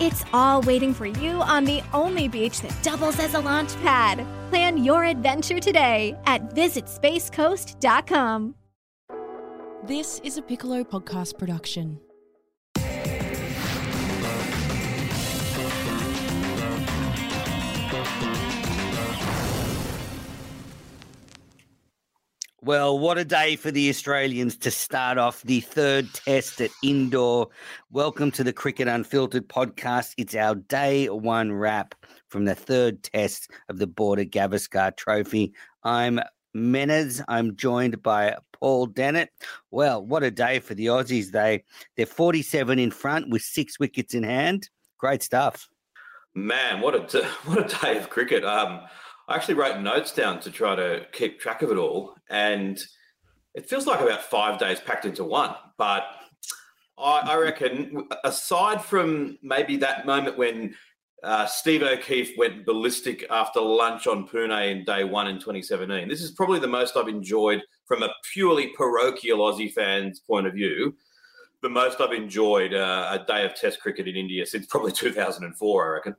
It's all waiting for you on the only beach that doubles as a launch pad. Plan your adventure today at visitspacecoast.com. This is a Piccolo podcast production. Well, what a day for the Australians to start off the third test at Indore. Welcome to the Cricket Unfiltered podcast. It's our day one wrap from the third test of the Border Gavaskar Trophy. I'm Menners. I'm joined by Paul Dennett. Well, what a day for the Aussies. They they're 47 in front with six wickets in hand. Great stuff. Man, what a what a day of cricket. Um, I actually wrote notes down to try to keep track of it all, and it feels like about five days packed into one. But I, I reckon, aside from maybe that moment when uh, Steve O'Keefe went ballistic after lunch on Pune in day one in 2017, this is probably the most I've enjoyed from a purely parochial Aussie fan's point of view. The most I've enjoyed uh, a day of Test cricket in India since probably 2004, I reckon.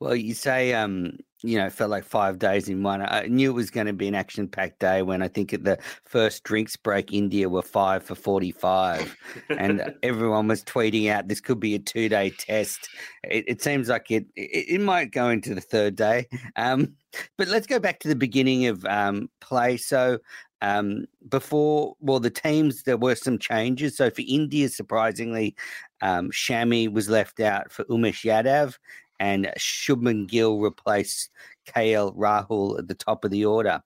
Well, you say, um, you know, felt like five days in one. I knew it was going to be an action packed day when I think at the first drinks break, India were five for 45. and everyone was tweeting out this could be a two day test. It, it seems like it, it, it, might go into the third day. Um, but let's go back to the beginning of um, play. So, um, before, well, the teams, there were some changes. So for India, surprisingly, um, Shami was left out for Umesh Yadav and Shubman Gill replaced KL Rahul at the top of the order.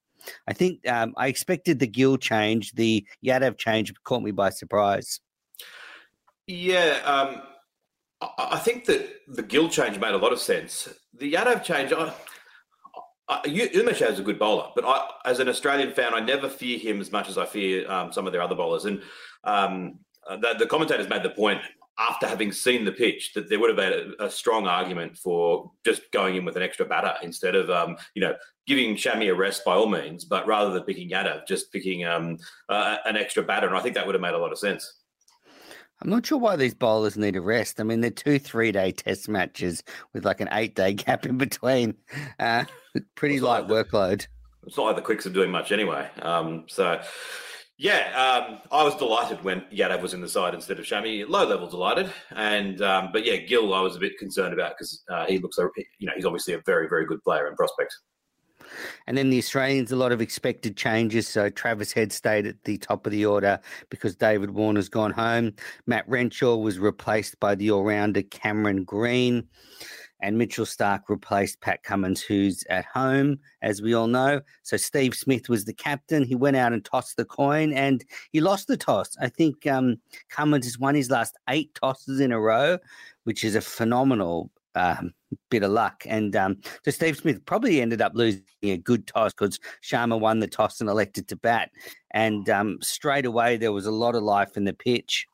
I think um, I expected the Gill change. The Yadav change caught me by surprise. Yeah, um, I think that the Gill change made a lot of sense. The Yadav change, I, I, Umesh is a good bowler, but I, as an Australian fan, I never fear him as much as I fear um, some of their other bowlers. And um, the, the, commentators made the point after having seen the pitch, that there would have been a, a, strong argument for just going in with an extra batter instead of, um, you know, giving Shami a rest by all means, but rather than picking Yadav, just picking um, uh, an extra batter. And I think that would have made a lot of sense. I'm not sure why these bowlers need a rest. I mean, they're two three day test matches with like an eight day gap in between. Uh, pretty light like workload. It's not like the Quicks are doing much anyway. Um, so, yeah, um, I was delighted when Yadav was in the side instead of Shami. Low level delighted, and um, but yeah, Gill I was a bit concerned about because uh, he looks, you know, he's obviously a very very good player and prospect. And then the Australians, a lot of expected changes. So Travis Head stayed at the top of the order because David Warner's gone home. Matt Renshaw was replaced by the all rounder Cameron Green and Mitchell Starc replaced Pat Cummins, who's at home, as we all know. So Steve Smith was the captain. He went out and tossed the coin, and he lost the toss. I think um, Cummins has won his last eight tosses in a row, which is a phenomenal um, bit of luck. And um, so Steve Smith probably ended up losing a good toss because Sharma won the toss and elected to bat. And um, straight away, there was a lot of life in the pitch.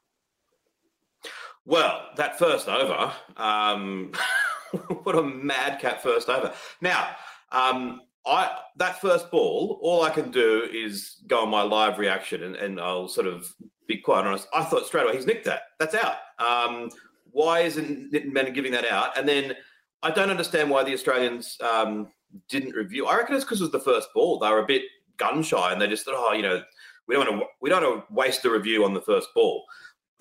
Well, that first over. What a madcap first over. Now, um, I that first ball, all I can do is go on my live reaction, and, and I'll sort of be quite honest. I thought straight away he's nicked that. That's out. Um, why isn't Nitin Menon giving that out? And then I don't understand why the Australians um, didn't review. I reckon it's because it was the first ball. They were a bit gun shy, and they just thought, oh, you know, we don't want to we don't want to waste the review on the first ball.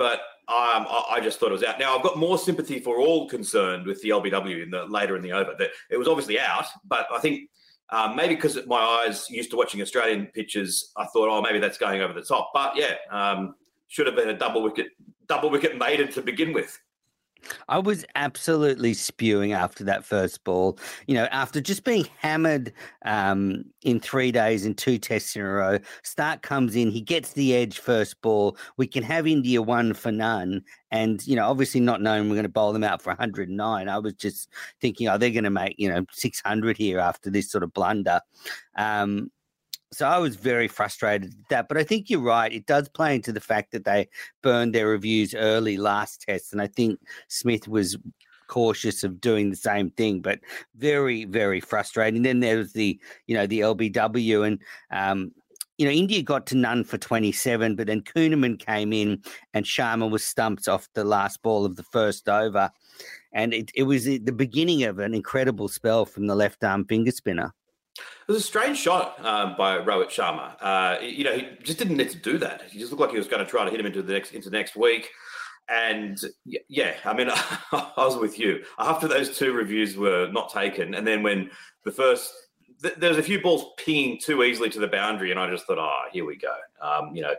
But um, I, I, just thought it was out. Now I've got more sympathy for all concerned with the LBW in the later in the over. That it was obviously out, but I think um, maybe because my eyes used to watching Australian pitches, I thought, oh, maybe that's going over the top. But yeah, um, should have been a double wicket, double wicket maiden to begin with. I was absolutely spewing after that first ball. You know, after just being hammered um, in three days and two tests in a row, Starc comes in, he gets the edge first ball. We can have India one for none. And, you know, obviously not knowing we're going to bowl them out for 109, I was just thinking, oh, they're going to make, you know, 600 here after this sort of blunder. Um, so I was very frustrated at that. But I think you're right. It does play into the fact that they burned their reviews early last test. And I think Smith was cautious of doing the same thing, but very, very frustrating. Then there was the, you know, the LBW and, um, you know, India got to none for 27, but then Kuhnemann came in and Sharma was stumped off the last ball of the first over. And it, it was the beginning of an incredible spell from the left arm finger spinner. It was a strange shot um, by Rohit Sharma. Uh, you know, he just didn't need to do that. He just looked like he was going to try to hit him into the next into next week. And yeah, I mean, I was with you after those two reviews were not taken, and then when the first th- there was a few balls pinging too easily to the boundary, and I just thought, oh, here we go. Um, you know,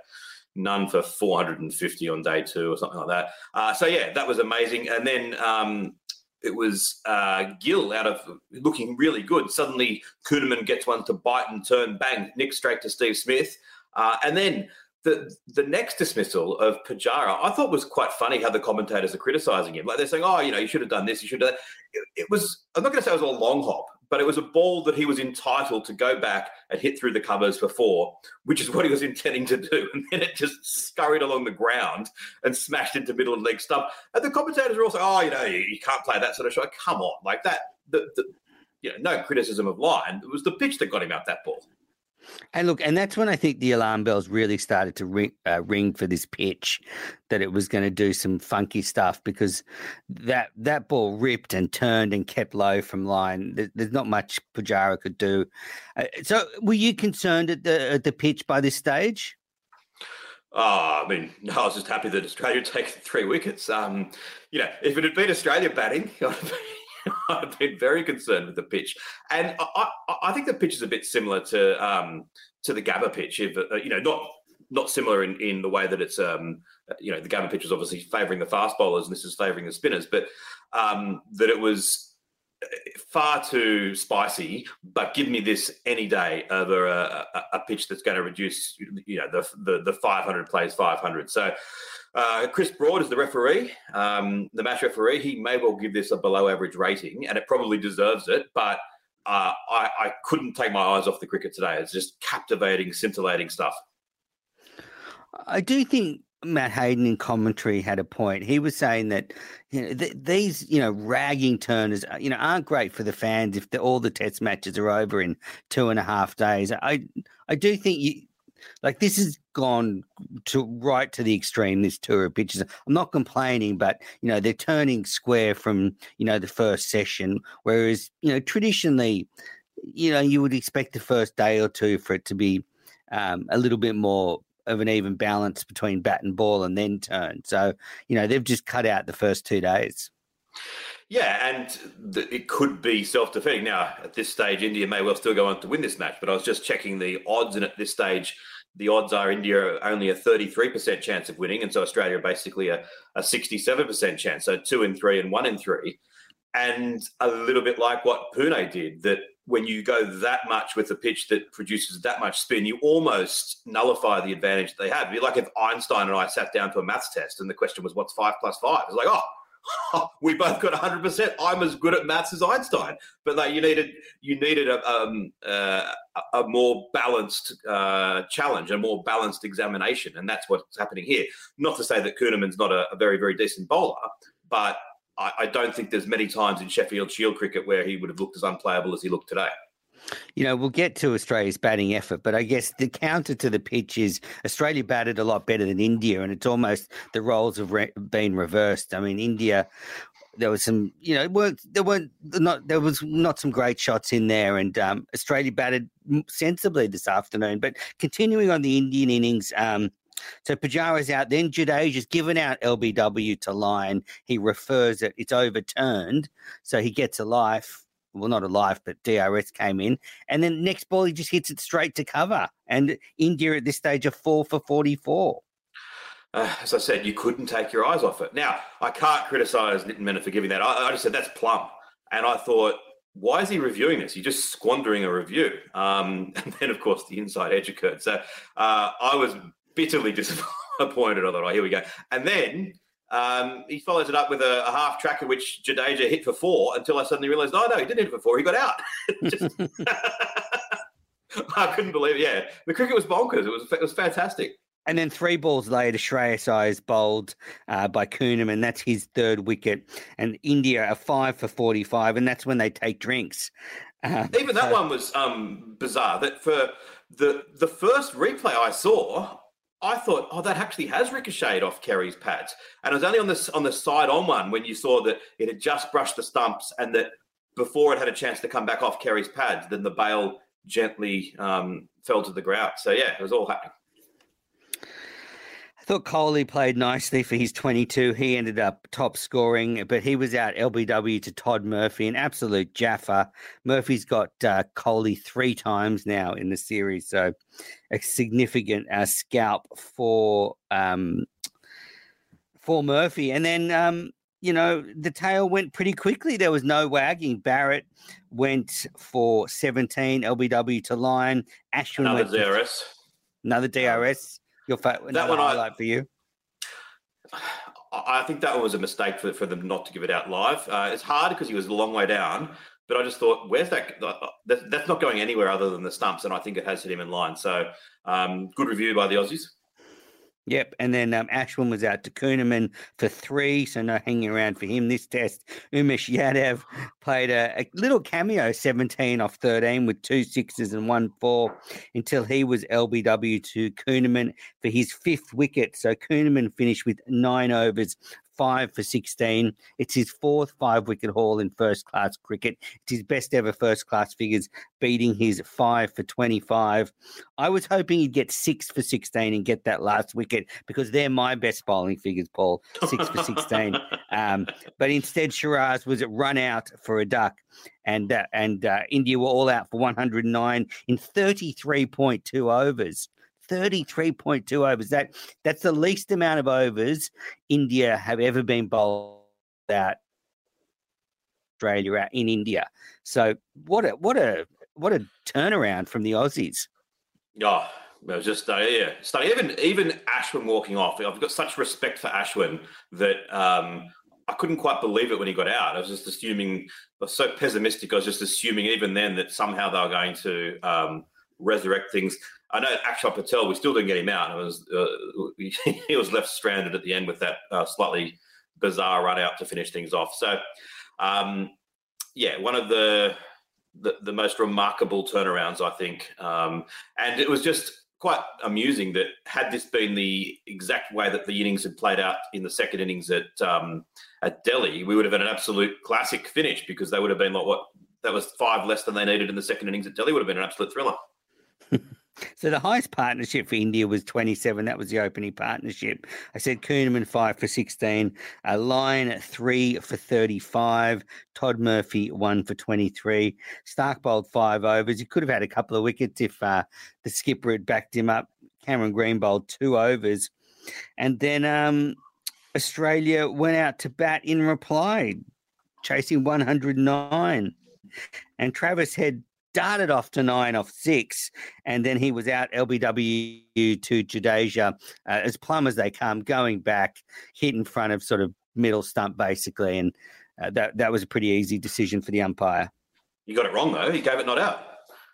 none for 450 on day two or something like that. Uh, so yeah, that was amazing. And then um, it was uh, Gill out of looking really good. Suddenly, Kuhnemann gets one to bite and turn, bang, nick straight to Steve Smith. Uh, and then the the next dismissal of Pujara, I thought was quite funny how the commentators are criticising him. Like they're saying, "Oh, you know, you should have done this, you should have done that." It, it was. I'm not going to say it was a long hop, but it was a ball that he was entitled to go back and hit through the covers for four, which is what he was intending to do. And then it just scurried along the ground and smashed into middle and leg stump. And the commentators are also, oh, you know, you, you can't play that sort of shot. Come on, like that. The, the, you know, no criticism of Lyon. It was the pitch that got him out that ball. And look, and that's when I think the alarm bells really started to ring, uh, ring for this pitch, that it was going to do some funky stuff because that that ball ripped and turned and kept low from Lyon. There, there's not much Pujara could do. Uh, so, were you concerned at the at the pitch by this stage? Oh, I mean, no, I was just happy that Australia had taken three wickets. Um, you know, if it had been Australia batting, I've been very concerned with the pitch, and I, I, I, think the pitch is a bit similar to um, to the Gabba pitch. If uh, you know, not not similar in, in the way that it's um, you know the Gabba pitch was obviously favouring the fast bowlers and this is favouring the spinners, but um, that it was uh, far too spicy. But give me this any day over a, a, a pitch that's going to reduce you know the the, the 500 plays 500. So uh, Chris Broad is the referee, um, the match referee. He may well give this a below average rating, and it probably deserves it. But uh, I, I, couldn't take my eyes off the cricket today. It's just captivating, scintillating stuff. I do think Matt Hayden in commentary had a point. He was saying that you know th- these you know ragging turners you know aren't great for the fans if the, all the test matches are over in two and a half days. I I do think you like this has gone to right to the extreme. This tour of pitches. I'm not complaining, but you know they're turning square from you know the first session, whereas you know traditionally, you know you would expect the first day or two for it to be um, a little bit more of an even balance between bat and ball and then turn. So you know they've just cut out the first two days. Yeah, and th- it could be self defeating. Now, at this stage, India may well still go on to win this match, but I was just checking the odds, and at this stage, the odds are India only a 33% chance of winning. And so Australia basically a, a 67% chance. So two in three and one in three. And a little bit like what Pune did, that when you go that much with a pitch that produces that much spin, you almost nullify the advantage that they have. It'd be like if Einstein and I sat down to a maths test and the question was, what's five plus five? It's like, oh, we both got 100%. I'm as good at maths as Einstein. But like you needed you needed a um, uh, a more balanced uh, challenge, a more balanced examination, and that's what's happening here. Not to say that Kuhnemann's not a, a very very decent bowler, but I, I don't think there's many times in Sheffield Shield cricket where he would have looked as unplayable as he looked today. You know, we'll get to Australia's batting effort, but I guess the counter to the pitch is Australia batted a lot better than India, and it's almost the roles have re- been reversed. I mean, India, there was some, you know, weren't there weren't not there was not some great shots in there, and um, Australia batted sensibly this afternoon. But continuing on the Indian innings, um, so Pujara's out. Then Jadeja's given out LBW to Lyon. He refers it. It's overturned. So he gets a life. Well, not alive, but DRS came in. And then next ball, he just hits it straight to cover. And India at this stage are four for 44. Uh, as I said, you couldn't take your eyes off it. Now, I can't criticise Nitin Menon for giving that. I, I just said that's plum. And I thought, why is he reviewing this? You're just squandering a review. Um, and then, of course, the inside edge occurred. So uh, I was bitterly disappointed. I thought, oh, here we go. And then um, he follows it up with a, a, half tracker, which Jadeja hit for four until I suddenly realized, oh, no, he didn't hit for four. He got out. Just, I couldn't believe it. Yeah, the cricket was bonkers. It was, it was fantastic. And then three balls later, Shreyas Iyer is bowled uh, by and That's his third wicket. And India are five for 45, and that's when they take drinks. Uh, Even that so, one was um, bizarre. That for the the first replay I saw, I thought, oh, that actually has ricocheted off Carey's pads. And it was only on this on the side on one when you saw that it had just brushed the stumps and that before it had a chance to come back off Carey's pads, then the bail gently um, fell to the ground. So yeah, it was all happening. I thought Kohli played nicely for his 22. He ended up top scoring, but he was out LBW to Todd Murphy, an absolute jaffa. Murphy's got uh, Kohli three times now in the series, so a significant uh, scalp for um, for Murphy. And then, um, you know, the tail went pretty quickly. There was no wagging. Bharat went for 17, LBW to Lyon. Ashwin another DRS. Another DRS. Your fa- that one I, for you. I think that one was a mistake for, for them not to give it out live. Uh, it's hard because he was a long way down, but I just thought, where's that? that? That's not going anywhere other than the stumps, and I think it has hit him in line. So, um, good review by the Aussies. Yep, and then um, Ashwin was out to Kuhnemann for three, so no hanging around for him this test. Umesh Yadav played a, a, little cameo, 17 off 13 with two sixes and one four until he was LBW to Kuhnemann for his fifth wicket. So Kuhnemann finished with nine overs, five for 16. It's his fourth five wicket haul in first class cricket. It's his best ever first class figures, beating his five for 25. I was hoping he'd get six for 16 and get that last wicket because they're my best bowling figures, Paul, six for 16. Um, but instead, Siraj was run out for a duck. And uh, and uh, India were all out for 109 in 33.2 overs. 33.2 overs. That that's the least amount of overs India have ever been bowled out Australia out in India. So what a what a what a turnaround from the Aussies. Oh, it was just uh, yeah, stunning. Even even Ashwin walking off. I've got such respect for Ashwin that um, I couldn't quite believe it when he got out. I was just assuming. I was so pessimistic. I was just assuming even then that somehow they were going to um, resurrect things. I know Akshar Patel, we still didn't get him out. It was uh, he was left stranded at the end with that uh, slightly bizarre run out to finish things off. So, um, yeah, one of the, the, the most remarkable turnarounds, I think, um, and it was just quite amusing that had this been the exact way that the innings had played out in the second innings at um, at Delhi, we would have had an absolute classic finish because they would have been like what that was five less than they needed in the second innings at Delhi would have been an absolute thriller. So the highest partnership for India was 27. That was the opening partnership. I said Kuhnemann five for 16, a Lyon three for 35, Todd Murphy one for 23. Starc bowled five overs. He could have had a couple of wickets if uh, the skipper had backed him up. Cameron Green bowled two overs. And then um, Australia went out to bat in reply, chasing 109. And Travis Head darted off to nine off six, and then he was out LBW to Jadeja uh, as plumb as they come, going back, hit in front of sort of middle stump basically, and uh, that that was a pretty easy decision for the umpire. You got it wrong though. He gave it not out.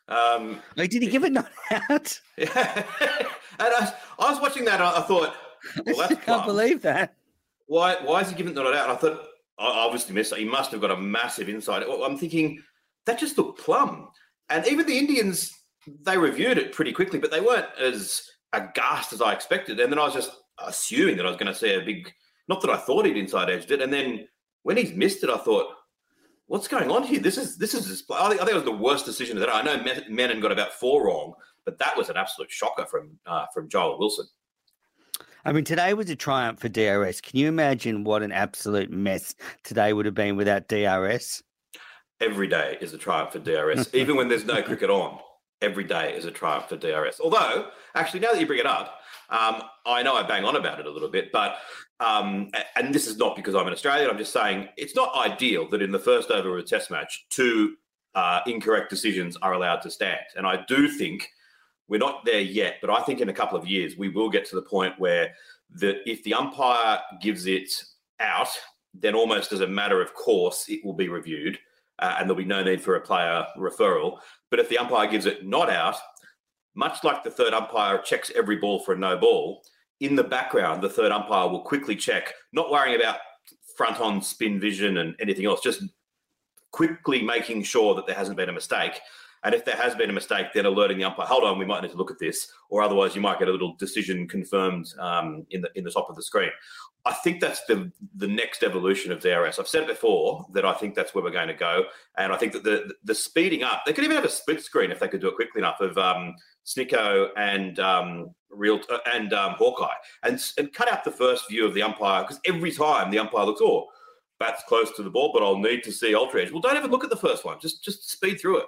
Um, oh, did he give it not out? Yeah, and I, I, was watching that. I, thought, well, I can't believe that. Why? Why is he giving it not out? And I thought, I obviously missed. He must have got a massive insight. I'm thinking that just looked plumb. And even the Indians, they reviewed it pretty quickly, but they weren't as aghast as I expected. And then I was just assuming that I was going to see a big, not that I thought he'd inside edged it. And then when he's missed it, I thought, what's going on here? This is this is I think, I think it was the worst decision of that. I know Menon got about four wrong, but that was an absolute shocker from uh, from Joel Wilson. I mean, today was a triumph for DRS. Can you imagine what an absolute mess today would have been without DRS? Every day is a triumph for DRS, even when there's no cricket on. Every day is a triumph for DRS. Although, actually, now that you bring it up, um, I know I bang on about it a little bit, but um, and this is not because I'm an Australian. I'm just saying it's not ideal that in the first over of a Test match, two uh, incorrect decisions are allowed to stand. And I do think we're not there yet, but I think in a couple of years we will get to the point where that if the umpire gives it out, then almost as a matter of course it will be reviewed, uh, and there'll be no need for a player referral. But if the umpire gives it not out, much like the third umpire checks every ball for a no ball, in the background the third umpire will quickly check, not worrying about front on spin vision and anything else, just quickly making sure that there hasn't been a mistake and if there has been a mistake, then alerting the umpire, hold on, we might need to look at this, or otherwise you might get a little decision confirmed um, in the in the top of the screen. I think that's the the next evolution of DRS. I've said before that I think that's where we're going to go, and I think that the the speeding up, they could even have a split screen if they could do it quickly enough of um, Snicko and um, Real uh, and um, Hawkeye, and and cut out the first view of the umpire because every time the umpire looks, oh, bat's close to the ball, but I'll need to see ultra edge. Well, don't even look at the first one. Just just speed through it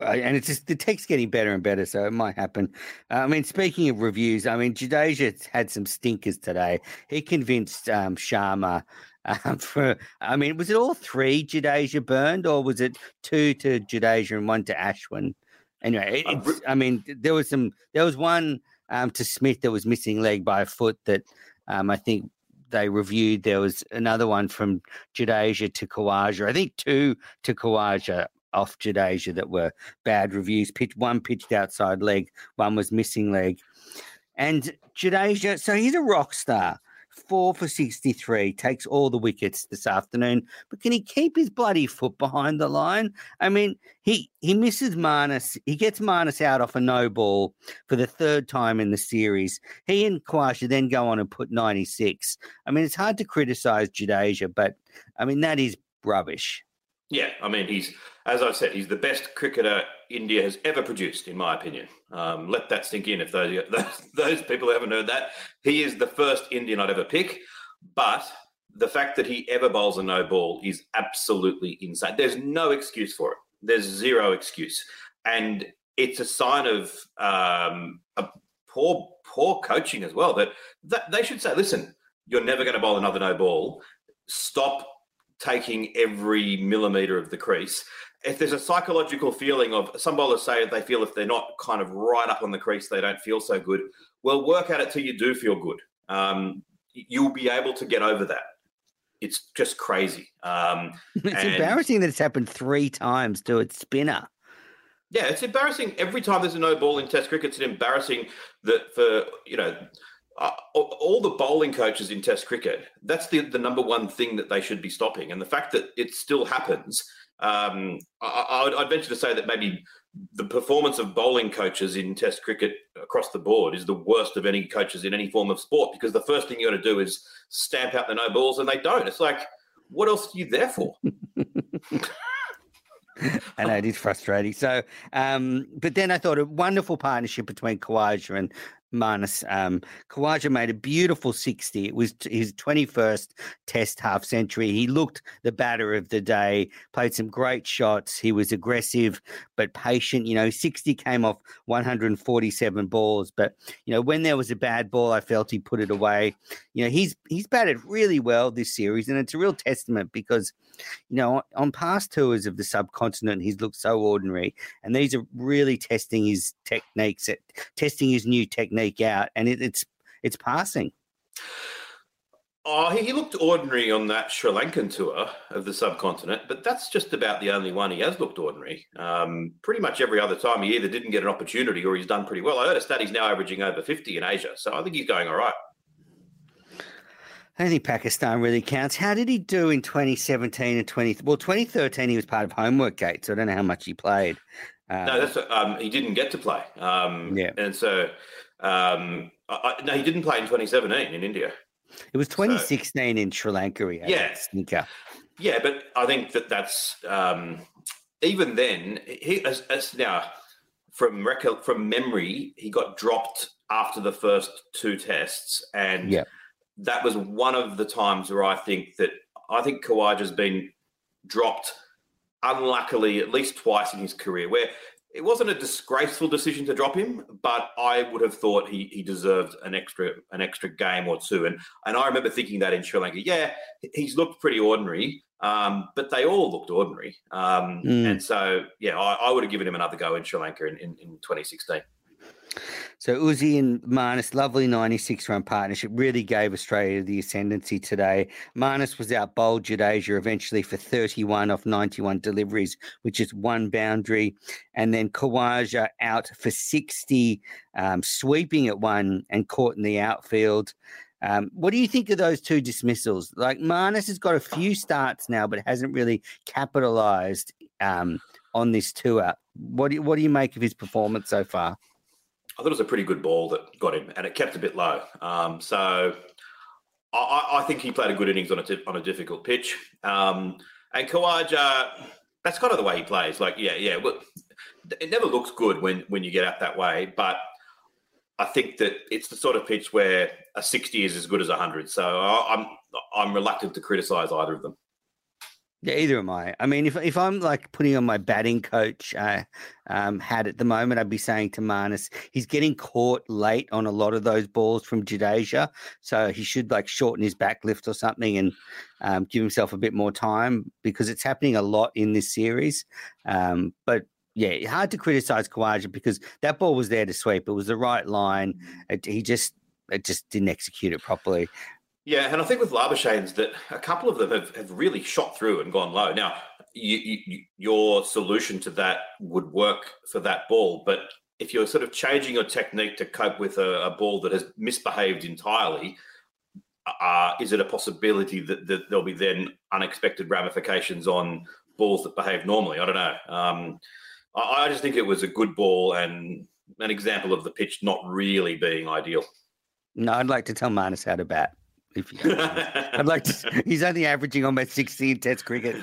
and it's just the tech's getting better and better, so it might happen. Uh, I mean, speaking of reviews, I mean, Jadeja had some stinkers today. He convinced um, Sharma um, for. I mean, was it all three Jadeja burned, or was it two to Jadeja and one to Ashwin? Anyway, it, I mean, there was some. There was one um, to Smith that was missing leg by a foot that um, I think they reviewed. There was another one from Jadeja to Khawaja. I think two to Khawaja off Jadeja that were bad reviews. Pitch one pitched outside leg, one was missing leg. And Jadeja, so he's a rock star. Four for 63, takes all the wickets this afternoon. But can he keep his bloody foot behind the line? I mean, he he misses Marnus. He gets Marnus out off a no ball for the third time in the series. He and Khawaja then go on and put 96. I mean, it's hard to criticize Jadeja, but I mean, that is rubbish. Yeah, I mean, he's as I've said, he's the best cricketer India has ever produced, in my opinion. Um, let that sink in if those, those, those people haven't heard that. He is the first Indian I'd ever pick, but the fact that he ever bowls a no ball is absolutely insane. There's no excuse for it. There's zero excuse, and it's a sign of um, a poor poor coaching as well. That, that they should say, listen, you're never going to bowl another no ball. Stop taking every millimeter of the crease. If there's a psychological feeling of some bowlers say they feel if they're not kind of right up on the crease, they don't feel so good. Well, work at it till you do feel good. Um, you'll be able to get over that. It's just crazy. Um, it's and, embarrassing that it's happened three times to its spinner. Yeah, it's embarrassing every time there's a no ball in Test cricket. It's embarrassing that for you know uh, all the bowling coaches in Test cricket, that's the, the number one thing that they should be stopping. And the fact that it still happens, um, I, would venture to say that maybe the performance of bowling coaches in Test cricket across the board is the worst of any coaches in any form of sport because the first thing you got to do is stamp out the no balls, and they don't. It's like, what else are you there for? I know it is frustrating. So, um, but then I thought a wonderful partnership between Khawaja and Marnus. Um, Khawaja made a beautiful 60. It was his 21st test half century. He looked the batter of the day, played some great shots. He was aggressive but patient. You know, 60 came off 147 balls. But, you know, when there was a bad ball, I felt he put it away. You know, he's he's batted really well this series. And it's a real testament because, you know, on past tours of the subcontinent, he's looked so ordinary. And these are really testing his techniques, testing his new technique out, and it, it's it's passing. Oh, he looked ordinary on that Sri Lankan tour of the subcontinent, but that's just about the only one he has looked ordinary. Um, pretty much every other time he either didn't get an opportunity or he's done pretty well. I heard a stat he's now averaging over 50 in Asia, so I think he's going all right. I don't think Pakistan really counts. How did he do in 2017 and 20? Well, 2013 he was part of Homework Gate, so I don't know how much he played. Uh, no, that's um, he didn't get to play. Um, yeah, and so um, I, no, he didn't play in 2017 in India. It was 2016 so, in Sri Lanka. yeah, sneaker. Yeah, but I think that that's um, even then. He as, as now from record from memory, he got dropped after the first two tests, and yeah that was one of the times where I think that I think Khawaja's been dropped unluckily at least twice in his career, where it wasn't a disgraceful decision to drop him, but I would have thought he he deserved an extra an extra game or two. And and I remember thinking that in Sri Lanka, yeah, he's looked pretty ordinary, um, but they all looked ordinary. Um, mm. And so yeah, I, I, would have given him another go in Sri Lanka in, in, in 2016. So Uzi and Marnus, lovely 96 run partnership, really gave Australia the ascendancy today. Marnus was out bowled Jadeja eventually for 31 off 91 deliveries, which is one boundary. And then Khawaja out for 60, um, sweeping at one and caught in the outfield. Um, what do you think of those two dismissals? Like Marnus has got a few starts now, but hasn't really capitalized um, on this tour. What do, what do you make of his performance so far? I thought it was a pretty good ball that got him, and it kept a bit low. Um, so I, I, think he played a good innings on a on a difficult pitch. Um, and Khawaja, that's kind of the way he plays. Like, yeah, yeah. Well, it never looks good when when you get out that way, but I think that it's the sort of pitch where a sixty is as good as a hundred. So I'm I'm reluctant to criticise either of them. Yeah, either am I. I mean, if if I'm like putting on my batting coach uh, um, hat at the moment, I'd be saying to Marnus, he's getting caught late on a lot of those balls from Jadeja, so he should like shorten his back lift or something and um, give himself a bit more time because it's happening a lot in this series. Um, but yeah, hard to criticize Khawaja because that ball was there to sweep. It was the right line. It, he just it just didn't execute it properly. Yeah, and I think with Labuschagne's that a couple of them have, have really shot through and gone low. Now, you, you, your solution to that would work for that ball, but if you're sort of changing your technique to cope with a, a ball that has misbehaved entirely, uh, is it a possibility that, that, there'll be then unexpected ramifications on balls that behave normally? I don't know. Um, I, I just think it was a good ball and an example of the pitch not really being ideal. No, I'd like to tell Marnus how to bat. If you, I'd like to, he's only averaging almost 60 in Test cricket.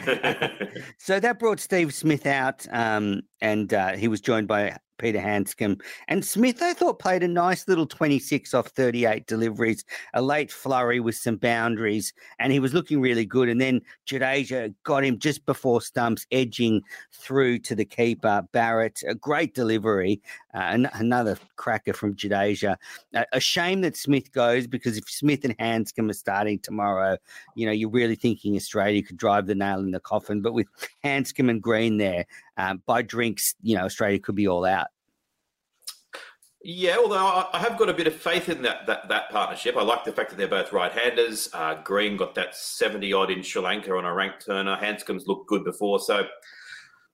so that brought Steve Smith out, um, and uh, he was joined by Peter Handscomb. And Smith, I thought, played a nice little 26 off 38 deliveries, a late flurry with some boundaries, and he was looking really good. And then Jadeja got him just before stumps, edging through to the keeper, Bharat. A great delivery. Uh, another cracker from Jadeja. Uh, a shame that Smith goes because if Smith and Handscomb are starting tomorrow, you know, you're really thinking Australia could drive the nail in the coffin. But with Handscomb and Green there, um, by drinks, you know, Australia could be all out. Yeah, although I have got a bit of faith in that that, that partnership. I like the fact that they're both right-handers. Uh, Green got that seventy odd in Sri Lanka on a ranked turner. Handscomb's looked good before, so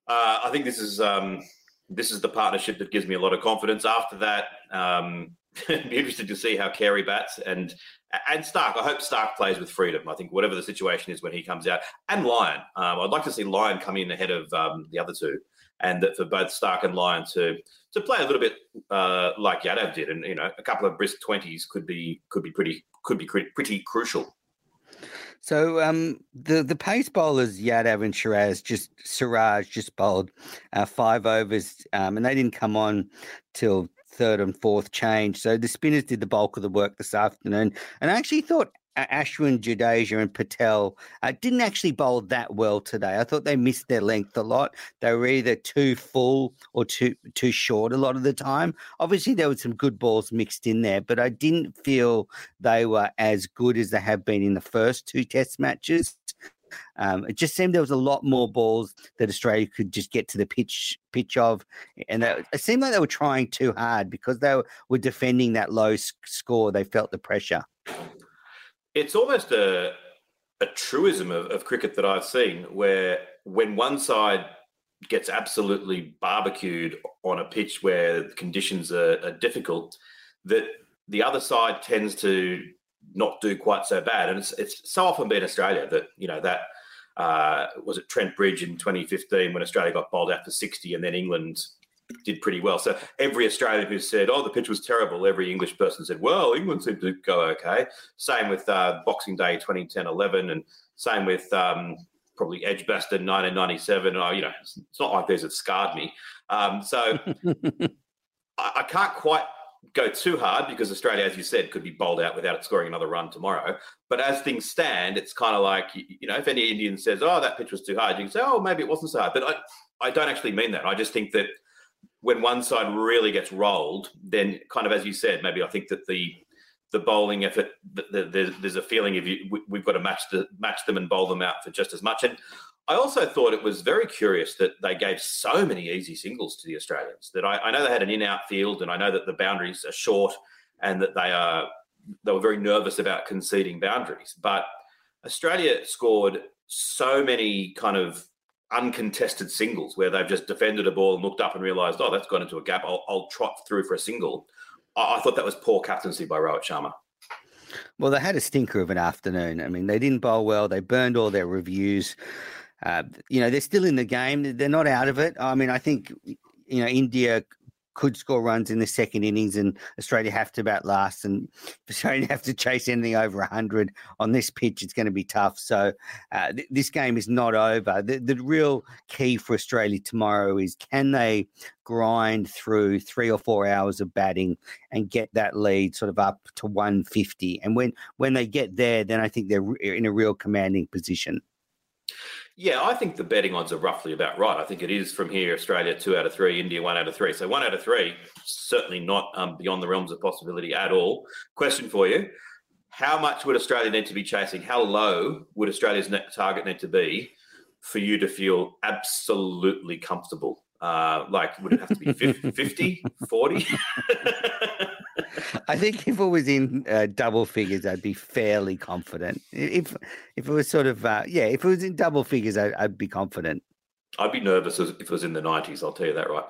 uh, I think this is um, this is the partnership that gives me a lot of confidence. After that, um, be interested to see how Carey bats and and Starc. I hope Starc plays with freedom. I think whatever the situation is when he comes out, and Lyon. Um, I'd like to see Lyon come in ahead of um, the other two and that for both Starc and Lyon to to play a little bit uh, like Yadav did, and you know, a couple of brisk twenties could be could be pretty could be pretty crucial. So um, the the pace bowlers Yadav and Shiraz just Siraj just bowled uh, five overs, um, and they didn't come on till third and fourth change. So the spinners did the bulk of the work this afternoon, and I actually thought Ashwin, Jadeja, and Patel uh, didn't actually bowl that well today. I thought they missed their length a lot. They were either too full or too too short a lot of the time. Obviously, there were some good balls mixed in there, but I didn't feel they were as good as they have been in the first two Test matches. Um, it just seemed there was a lot more balls that Australia could just get to the pitch pitch of, and they, it seemed like they were trying too hard because they were, were defending that low score. They felt the pressure it's almost a a truism of, of cricket that I've seen where when one side gets absolutely barbecued on a pitch where the conditions are, are difficult, that the other side tends to not do quite so bad. And it's it's so often been Australia that you know that uh, was it Trent Bridge in 2015 when Australia got bowled out for 60, and then England did pretty well. So every Australian who said, "Oh, the pitch was terrible," every English person said, "Well, England seemed to go okay." Same with uh, Boxing Day 2010-11, and same with um, probably Edgbaston 1997. Oh, you know, it's, it's not like these have scarred me. Um, so I, I can't quite go too hard because Australia, as you said, could be bowled out without it scoring another run tomorrow. But as things stand, it's kind of like you know, if any Indian says, "Oh, that pitch was too hard," you can say, "Oh, maybe it wasn't so hard." But I, I don't actually mean that. I just think that when one side really gets rolled, then kind of as you said, maybe I think that the the bowling effort, the, the, there's, there's a feeling of you, we, have got to match the match them and bowl them out for just as much. And I also thought it was very curious that they gave so many easy singles to the Australians. That I, I know they had an in-out field, and I know that the boundaries are short, and that they are they were very nervous about conceding boundaries. But Australia scored so many kind of uncontested singles where they've just defended a ball and looked up and realised, oh, that's gone into a gap. I'll, I'll trot through for a single. I, I thought that was poor captaincy by Rohit Sharma. Well, they had a stinker of an afternoon. I mean, they didn't bowl well. They burned all their reviews. Uh, you know, they're still in the game. They're not out of it. I mean, I think, you know, India could score runs in the second innings, and Australia have to bat last, and Australia have to chase anything over 100 on this pitch. It's going to be tough. So uh, th- this game is not over. The, the real key for Australia tomorrow is can they grind through three or four hours of batting and get that lead sort of up to 150. And when when they get there, then I think they're in a real commanding position. Yeah, I think the betting odds are roughly about right. I think it is from here Australia two out of three, India one out of three. So one out of three, certainly not um, beyond the realms of possibility at all. Question for you: How much would Australia need to be chasing? How low would Australia's net target need to be for you to feel absolutely comfortable? Uh, like, would it have to be 50, 40? I think if it was in uh, double figures, I'd be fairly confident. If if it was sort of uh, yeah, if it was in double figures, I, I'd be confident. I'd be nervous if it was in the 90s. I'll tell you that right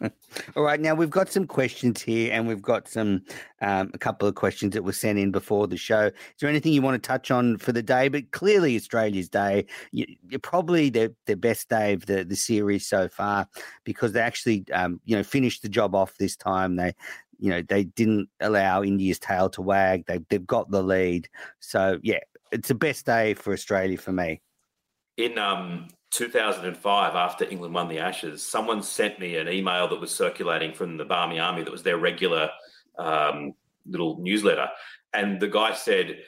now. All right. Now, we've got some questions here, and we've got some, um, a couple of questions that were sent in before the show. Is there anything you want to touch on for the day? But clearly, Australia's day, you, are probably the, the best day of the, the series so far because they actually, um, you know, finished the job off this time. They, you know, they didn't allow India's tail to wag. They, they've got the lead. So, yeah, it's the best day for Australia for me. In um, 2005, after England won the Ashes, someone sent me an email that was circulating from the Barmy Army that was their regular um, little newsletter. And the guy said,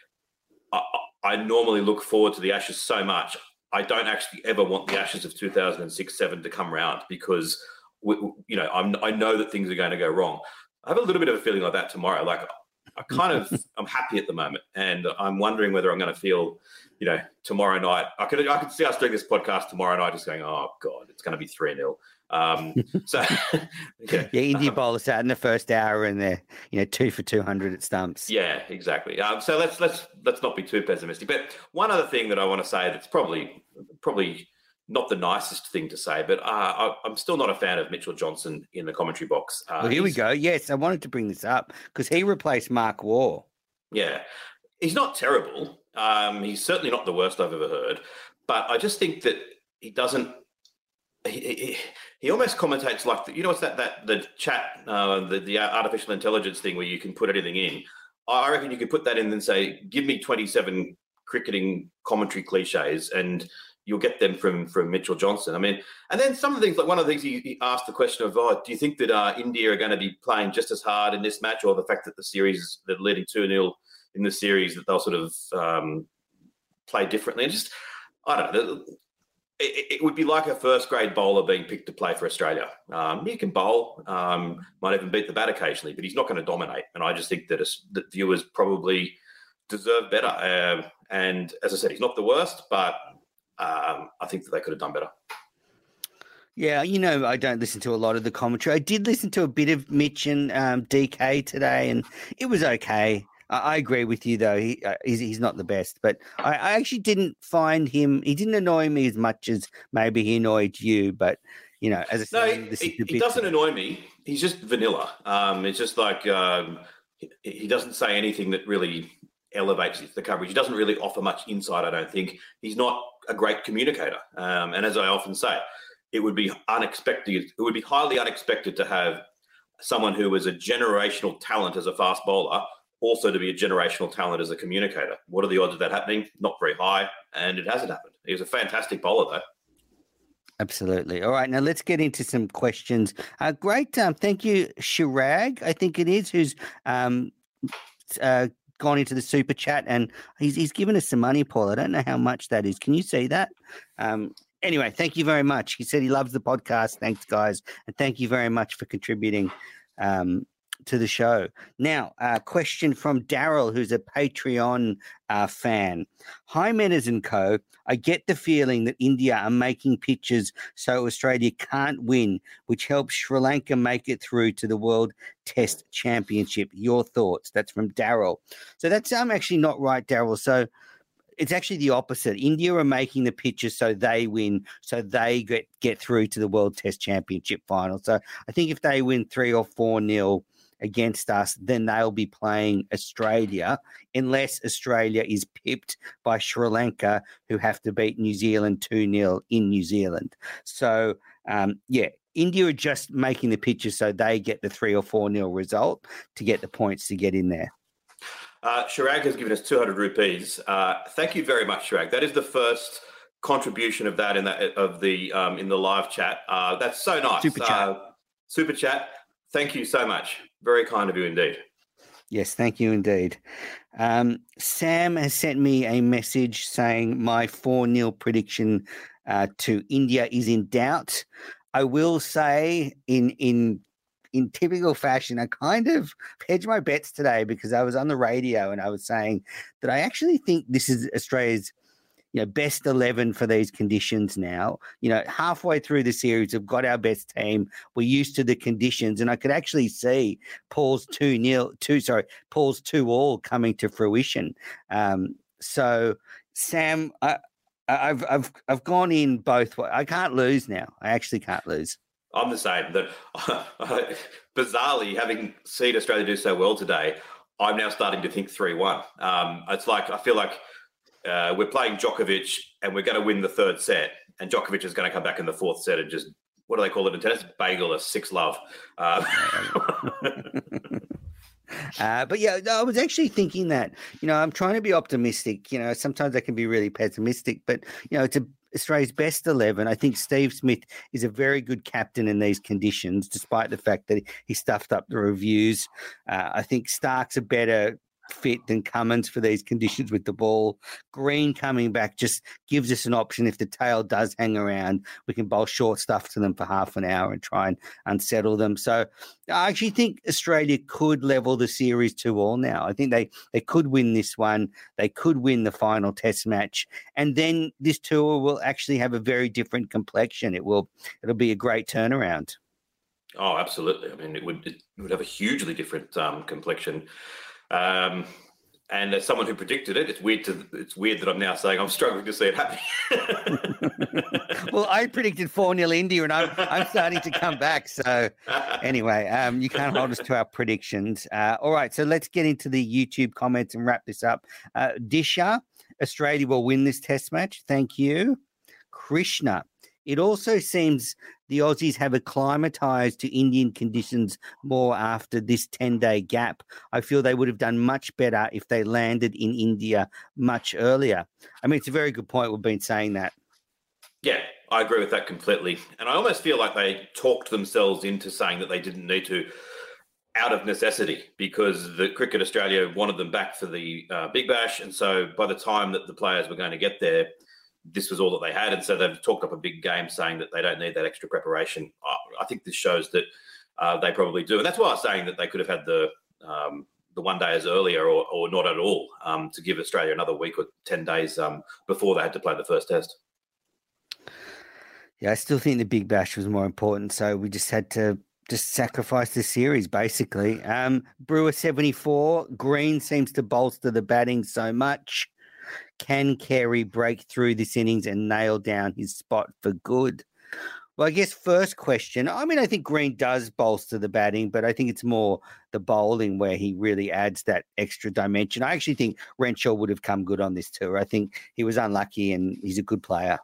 I, I normally look forward to the Ashes so much. I don't actually ever want the Ashes of 2006 7 to come round because, we, you know, I'm, I know that things are going to go wrong. I have a little bit of a feeling like that tomorrow. Like, I kind of, I'm happy at the moment. And I'm wondering whether I'm going to feel you know, tomorrow night, I could I could see us doing this podcast tomorrow night, just going, oh god, it's going to be three 0 um, so yeah, yeah India bowlers out in the first hour, and they're you know two for two hundred at stumps. Yeah, exactly. Um, so let's let's let's not be too pessimistic. But one other thing that I want to say that's probably probably not the nicest thing to say, but uh, I, am still not a fan of Mitchell Johnson in the commentary box. Uh, well, here we go. Yes, I wanted to bring this up because he replaced Mark Waugh. Yeah, he's not terrible. Um, he's certainly not the worst I've ever heard, but I just think that he doesn't. He, he, he almost commentates like the, you know what's that that the chat uh, the the artificial intelligence thing where you can put anything in. I reckon you could put that in and say, "Give me twenty seven cricketing commentary cliches," and you'll get them from from Mitchell Johnson. I mean, and then some of the things like one of the things he, he asked the question of, "Oh, do you think that uh, India are going to be playing just as hard in this match, or the fact that the series they're leading two 0 in the series that they'll sort of um, play differently. And just, I don't know. It, it, would be like a first grade bowler being picked to play for Australia. Um, he can bowl, um, might even beat the bat occasionally, but he's not going to dominate. And I just think that, that viewers probably deserve better. Uh, and as I said, he's not the worst, but um, I think that they could have done better. Yeah, you know, I don't listen to a lot of the commentary. I did listen to a bit of Mitch and um, DK today, and it was okay. I, agree with you though. He uh, he's, he's not the best, but I, I, actually didn't find him. He didn't annoy me as much as maybe he annoyed you. But you know, as I said, no, he, he doesn't annoy me. He's just vanilla. Um, it's just like um, he, he doesn't say anything that really elevates the coverage. He doesn't really offer much insight, I don't think. He's not a great communicator. Um, and as I often say, it would be unexpected. It would be highly unexpected to have someone who is a generational talent as a fast bowler also to be a generational talent as a communicator. What are the odds of that happening? Not very high, and it hasn't happened. He was a fantastic bowler, though. Absolutely. All right, now let's get into some questions. Uh, great, um, thank you, Shirag. I think it is who's um, uh, gone into the super chat and he's he's given us some money, Paul. I don't know how much that is. Can you see that? Um, anyway, thank you very much. He said he loves the podcast. Thanks, guys, and thank you very much for contributing. Um, to the show. Now, a uh, question from Daryl, who's a Patreon uh, fan. Hi, Menners and Co. I get the feeling that India are making pitches so Australia can't win, which helps Sri Lanka make it through to the World Test Championship. Your thoughts? That's from Daryl. So that's um actually not right, Daryl. So it's actually the opposite. India are making the pitches so they win, so they get get through to the World Test Championship final. So I think if they win three or four nil, against us, then they'll be playing Australia, unless Australia is pipped by Sri Lanka, who have to beat New Zealand 2 0 in New Zealand. So, um, yeah, India are just making the pitches so they get the 3 or 4 nil result to get the points to get in there. Uh, Shirag has given us 200 rupees. Uh, thank you very much, Shirag. That is the first contribution of that in that of the um, in the live chat. Uh, that's so nice. Super chat. Uh, super chat. Thank you so much. Very kind of you indeed. Yes, thank you indeed. Um, Sam has sent me a message saying my 4 0 prediction uh, to India is in doubt. I will say, in in in typical fashion, I kind of hedged my bets today because I was on the radio and I was saying that I actually think this is Australia's you know, best 11 for these conditions now. You know, halfway through the series, we've got our best team. We're used to the conditions. And I could actually see Paul's 2 nil, 2, sorry, Paul's 2 all coming to fruition. Um, so, Sam, I, I've, I've, I've gone in both ways. I can't lose now. I actually can't lose. I'm the same. That bizarrely, having seen Australia do so well today, I'm now starting to think three one. Um, it's like I feel like uh, we're playing Djokovic and we're going to win the third set, and Djokovic is going to come back in the fourth set and just what do they call it in tennis? Bagel a six love. Uh, Uh, but yeah, I was actually thinking that, you know, I'm trying to be optimistic. You know, sometimes I can be really pessimistic, but, you know, it's a, Australia's best 11. I think Steve Smith is a very good captain in these conditions, despite the fact that he stuffed up the reviews. Uh, I think Starc's a better fit than Cummins for these conditions with the ball. Green coming back just gives us an option if the tail does hang around. We can bowl short stuff to them for half an hour and try and unsettle them. So I actually think Australia could level the series to all now. I think they, they could win this one. They could win the final test match. And then this tour will actually have a very different complexion. It will it'll be a great turnaround. Oh, absolutely. I mean, it would it would have a hugely different um, complexion. Um, and as someone who predicted it, it's weird to it's weird that I'm now saying I'm struggling to see it happen. well, I predicted 4 0 India and I'm I'm starting to come back. So anyway, um, you can't hold us to our predictions. Uh, all right, so let's get into the YouTube comments and wrap this up. Uh, Disha, Australia will win this test match. Thank you. Krishna, it also seems the Aussies have acclimatized to Indian conditions more after this 10 day gap. I feel they would have done much better if they landed in India much earlier. I mean, it's a very good point. We've been saying that. Yeah, I agree with that completely. And I almost feel like they talked themselves into saying that they didn't need to out of necessity because the Cricket Australia wanted them back for the uh, Big Bash. And so by the time that the players were going to get there, this was all that they had. And so they've talked up a big game saying that they don't need that extra preparation. I, I think this shows that uh, they probably do. And that's why I was saying that they could have had the um, the one day as earlier or, or not at all um, to give Australia another week or 10 days um, before they had to play the first test. Yeah, I still think the Big Bash was more important. So we just had to just sacrifice the series, basically. Um, Brewer 74, Green seems to bolster the batting so much. Can Carey break through this innings and nail down his spot for good? Well, I guess first question. I mean, I think Green does bolster the batting, but I think it's more the bowling where he really adds that extra dimension. I actually think Renshaw would have come good on this tour. I think he was unlucky, and he's a good player.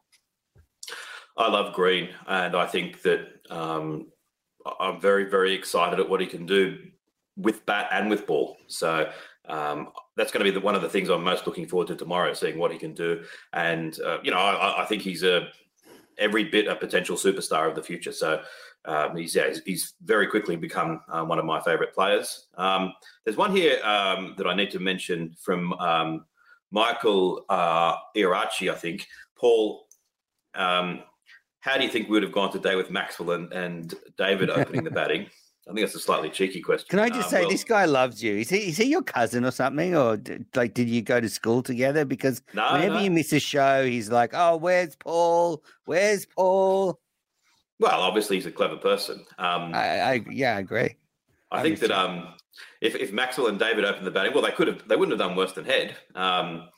I love Green, and I think that um, I'm very, very excited at what he can do with bat and with ball. So um, that's going to be the, one of the things I'm most looking forward to tomorrow, seeing what he can do. And uh, you know, I, I, think he's a every bit a potential superstar of the future. So um, he's yeah, he's, he's, very quickly become uh, one of my favourite players. Um, there's one here um, that I need to mention from um, Michael uh, Irachi, I think. Paul, um, how do you think we would have gone today with Maxwell and, and David opening the batting? I think that's a slightly cheeky question. Can I just um, say, well, this guy loves you. Is he, is he your cousin or something? Or like, did you go to school together? Because no, whenever no. you miss a show, he's like, oh, where's Paul? Where's Paul? Well, obviously, he's a clever person. Um, I, I yeah, I agree. I, think that um, if, if Maxwell and David opened the batting, well, they could have, they wouldn't have done worse than Head. Um,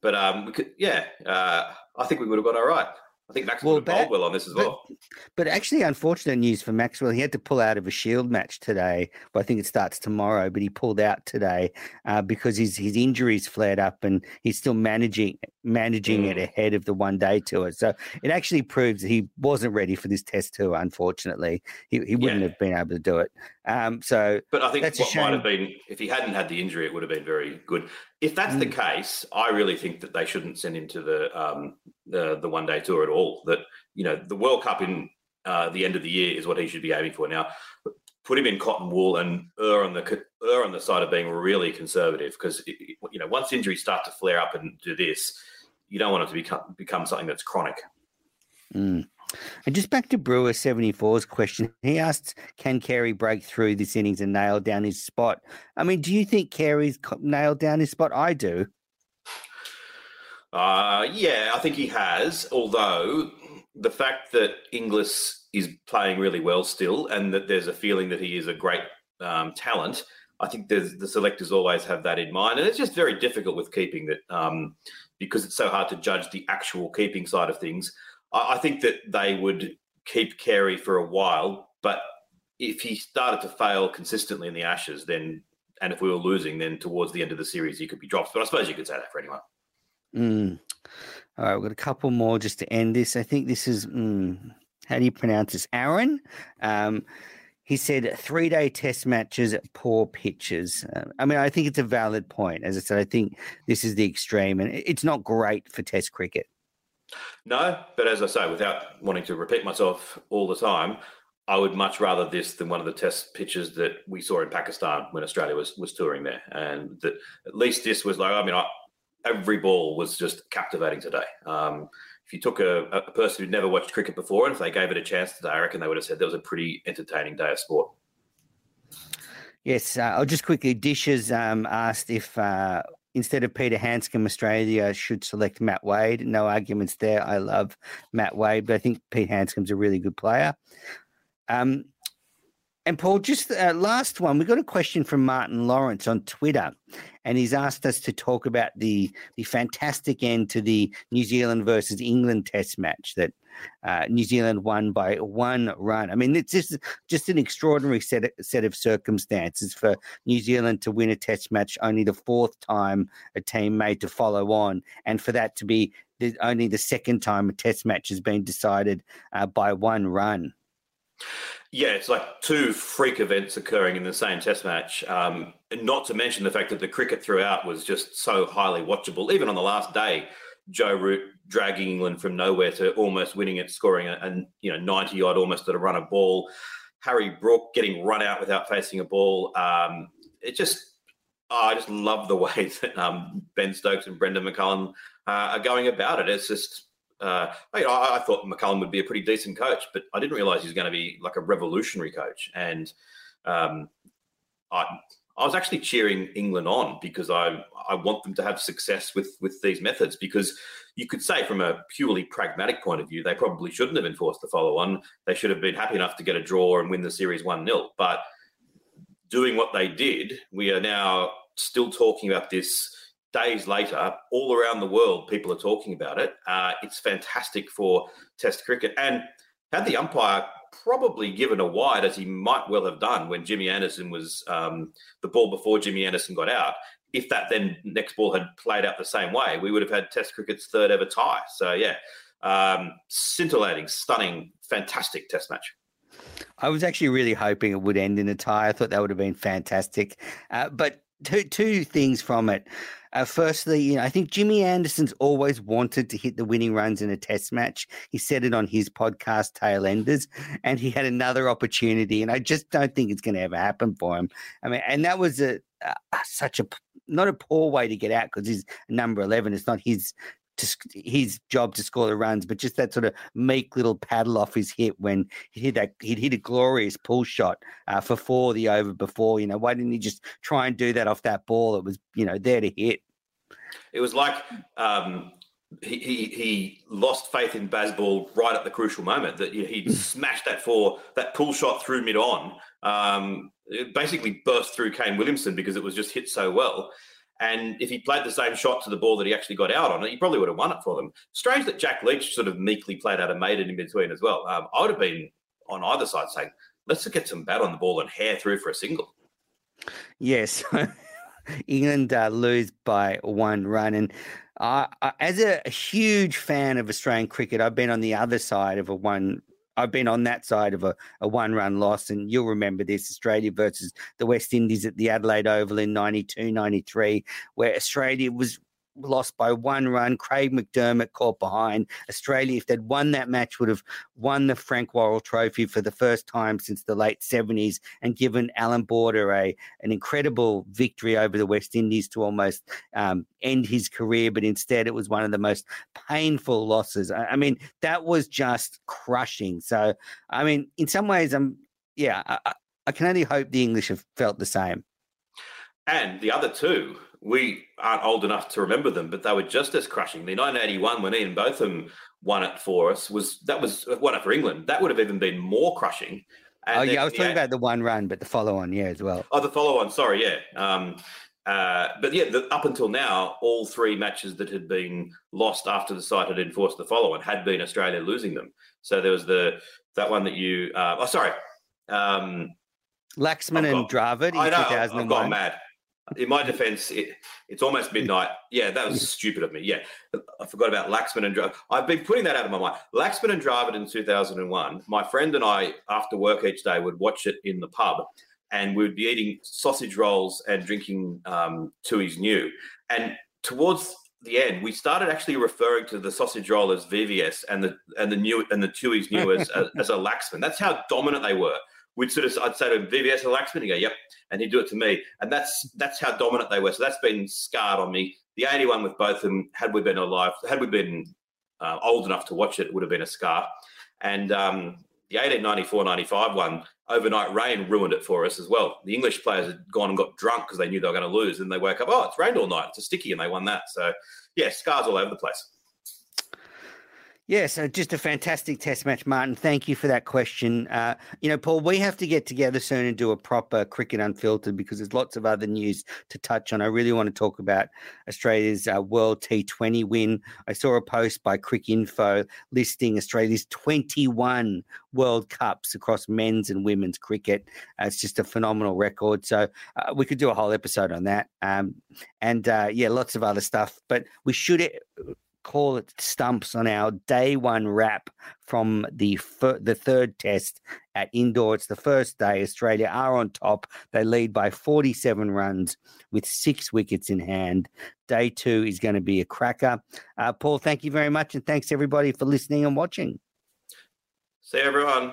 but um, we could, yeah, uh, I think we would have got all right. I think Maxwell well, on this as but, well. But actually, unfortunate news for Maxwell. He had to pull out of a Shield match today. Well, I think it starts tomorrow, but he pulled out today uh, because his his injuries flared up, and he's still managing managing mm. it ahead of the one day tour. So it actually proves he wasn't ready for this test tour. Unfortunately, he he wouldn't yeah. have been able to do it. Um, so, but I think what might have been if he hadn't had the injury, it would have been very good. If that's mm. the case, I really think that they shouldn't send him to the um, the the one day tour at all. That you know the World Cup in uh, the end of the year is what he should be aiming for now. Put him in cotton wool and err on the err on the side of being really conservative because you know once injuries start to flare up and do this, you don't want it to become become something that's chronic. Mm. And just back to Brewer 74's question, he asked, can Carey break through this innings and nail down his spot? I mean, do you think Carey's nailed down his spot? I do. Uh, yeah, I think he has. Although the fact that Inglis is playing really well still, and that there's a feeling that he is a great um, talent, I think the selectors always have that in mind, and it's just very difficult with keeping that um, because it's so hard to judge the actual keeping side of things. I, I think that they would keep Carey for a while, but if he started to fail consistently in the Ashes, then and if we were losing, then towards the end of the series he could be dropped. But I suppose you could say that for anyone. Mm. All right, we've got a couple more just to end this. I think this is mm, how do you pronounce this? Aaron. Um, he said three day test matches, poor pitches. Uh, I mean, I think it's a valid point. As I said, I think this is the extreme, and it's not great for test cricket. No, but as I say, without wanting to repeat myself all the time, I would much rather this than one of the test pitches that we saw in Pakistan when Australia was was touring there, and that at least this was like. I mean, I, every ball was just captivating today. Um, if you took a, a, person who'd never watched cricket before and if they gave it a chance today, I reckon they would have said that was a pretty entertaining day of sport. Yes, uh, I'll just quickly. Dishes um, asked if uh, instead of Peter Handscomb, Australia should select Matt Wade. No arguments there. I love Matt Wade, but I think Pete Handscomb's a really good player. Um, and Paul, just uh, last one, we got a question from Martin Lawrence on Twitter, and he's asked us to talk about the the fantastic end to the New Zealand versus England Test match that uh, New Zealand won by one run. I mean, it's just just an extraordinary set of, set of circumstances for New Zealand to win a Test match, only the fourth time a team made to follow on, and for that to be the, only the second time a Test match has been decided uh, by one run. Yeah, it's like two freak events occurring in the same test match. Um, not to mention the fact that the cricket throughout was just so highly watchable. Even on the last day, Joe Root dragging England from nowhere to almost winning it, scoring a, a you know 90 odd almost at a run of ball. Harry Brook getting run out without facing a ball. Um, it just, oh, I just love the way that um, Ben Stokes and Brendon McCullum uh, are going about it. It's just uh, I, I, thought McCullum would be a pretty decent coach, but I didn't realize he was going to be like a revolutionary coach. And um, I, I was actually cheering England on because I I want them to have success with with these methods because you could say from a purely pragmatic point of view they probably shouldn't have enforced the follow on. They should have been happy enough to get a draw and win the series one 0 But doing what they did, we are now still talking about this days later, all around the world, people are talking about it. Uh, it's fantastic for Test cricket. And had the umpire probably given a wide as he might well have done when Jimmy Anderson was um, the ball before Jimmy Anderson got out. If that then next ball had played out the same way, we would have had Test cricket's third ever tie. So yeah, um, scintillating, stunning, fantastic Test match. I was actually really hoping it would end in a tie. I thought that would have been fantastic. Uh, but two two things from it. Uh, firstly, you know, I think Jimmy Anderson's always wanted to hit the winning runs in a test match. He said it on his podcast, Tailenders, and he had another opportunity. And I just don't think it's going to ever happen for him. I mean, and that was a, such a not a poor way to get out because he's number 11. It's not his to, his job to score the runs, but just that sort of meek little paddle off his hip when he hit that he'd hit a glorious pull shot uh, for four the over before. You know, why didn't he just try and do that off that ball? It was you know there to hit. It was like um, he, he, he lost faith in Bazball right at the crucial moment that he smashed that four that pull shot through mid on. Um, it basically burst through Kane Williamson because it was just hit so well. And if he played the same shot to the ball that he actually got out on it, he probably would have won it for them. Strange that Jack Leach sort of meekly played out a maiden in between as well. Um, I would have been on either side saying, let's get some bat on the ball and hair through for a single. Yes. England uh, lose by one run. And uh, as a huge fan of Australian cricket, I've been on the other side of a one I've been on that side of a, a one run loss, and you'll remember this Australia versus the West Indies at the Adelaide Oval in 92 93, where Australia was lost by one run. Craig McDermott caught behind. Australia, if they'd won that match, would have won the Frank Worrell Trophy for the first time since the late 70s and given Allan Border a, an incredible victory over the West Indies to almost um, end his career. But instead, it was one of the most painful losses. I, I mean, that was just crushing. So, I mean, in some ways, I'm, yeah, I, I can only hope the English have felt the same. And the other two we aren't old enough to remember them, but they were just as crushing. The 1981 when Ian Botham won it for us was that was won it for England. That would have even been more crushing. And oh yeah, I was talking yeah, about the one run, but the follow on, yeah, as well. Oh, the follow on. Sorry, yeah. Um, uh, but yeah, the, up until now, all three matches that had been lost after the side had enforced the follow on had been Australia losing them. So there was the that one that you. Uh, oh, sorry. Um, Laxman and Dravid in I know, 2001. I've gone mad in my defense, it, it's almost midnight. Yeah, that was stupid of me. Yeah, I forgot about Laxman and Dravid. I've been putting that out of my mind. Laxman and Dravid in 2001. My friend and I, after work each day, would watch it in the pub, and we'd be eating sausage rolls and drinking um, Tooheys New. And towards the end, we started actually referring to the sausage roll as VVS and the and the new and the Tooheys New as, as, as a Laxman. That's how dominant they were we'd sort of I'd say to him, VVS and Laxman, he'd go, Yep. And he'd do it to me. And that's that's how dominant they were. So that's been scarred on me. The 81 with both of them, had we been alive, had we been uh, old enough to watch it, it would have been a scar. And um, the 1894 95 one, overnight rain ruined it for us as well. The English players had gone and got drunk because they knew they were going to lose. And they woke up, oh, it's rained all night. It's a sticky. And they won that. So, yeah, scars all over the place. Yeah, so just a fantastic test match, Martin. Thank you for that question. Uh, you know, Paul, we have to get together soon and do a proper cricket unfiltered because there's lots of other news to touch on. I really want to talk about Australia's uh, World T20 win. I saw a post by Cricinfo listing Australia's 21 World Cups across men's and women's cricket. Uh, it's just a phenomenal record. So uh, we could do a whole episode on that. Um, and uh, yeah, lots of other stuff. But we should call it stumps on our day one wrap from the fir- the third test at Indore. It's the first day. Australia are on top. They lead by 47 runs with six wickets in hand. Day two is going to be a cracker. Uh, Paul, thank you very much, and thanks everybody for listening and watching. See everyone.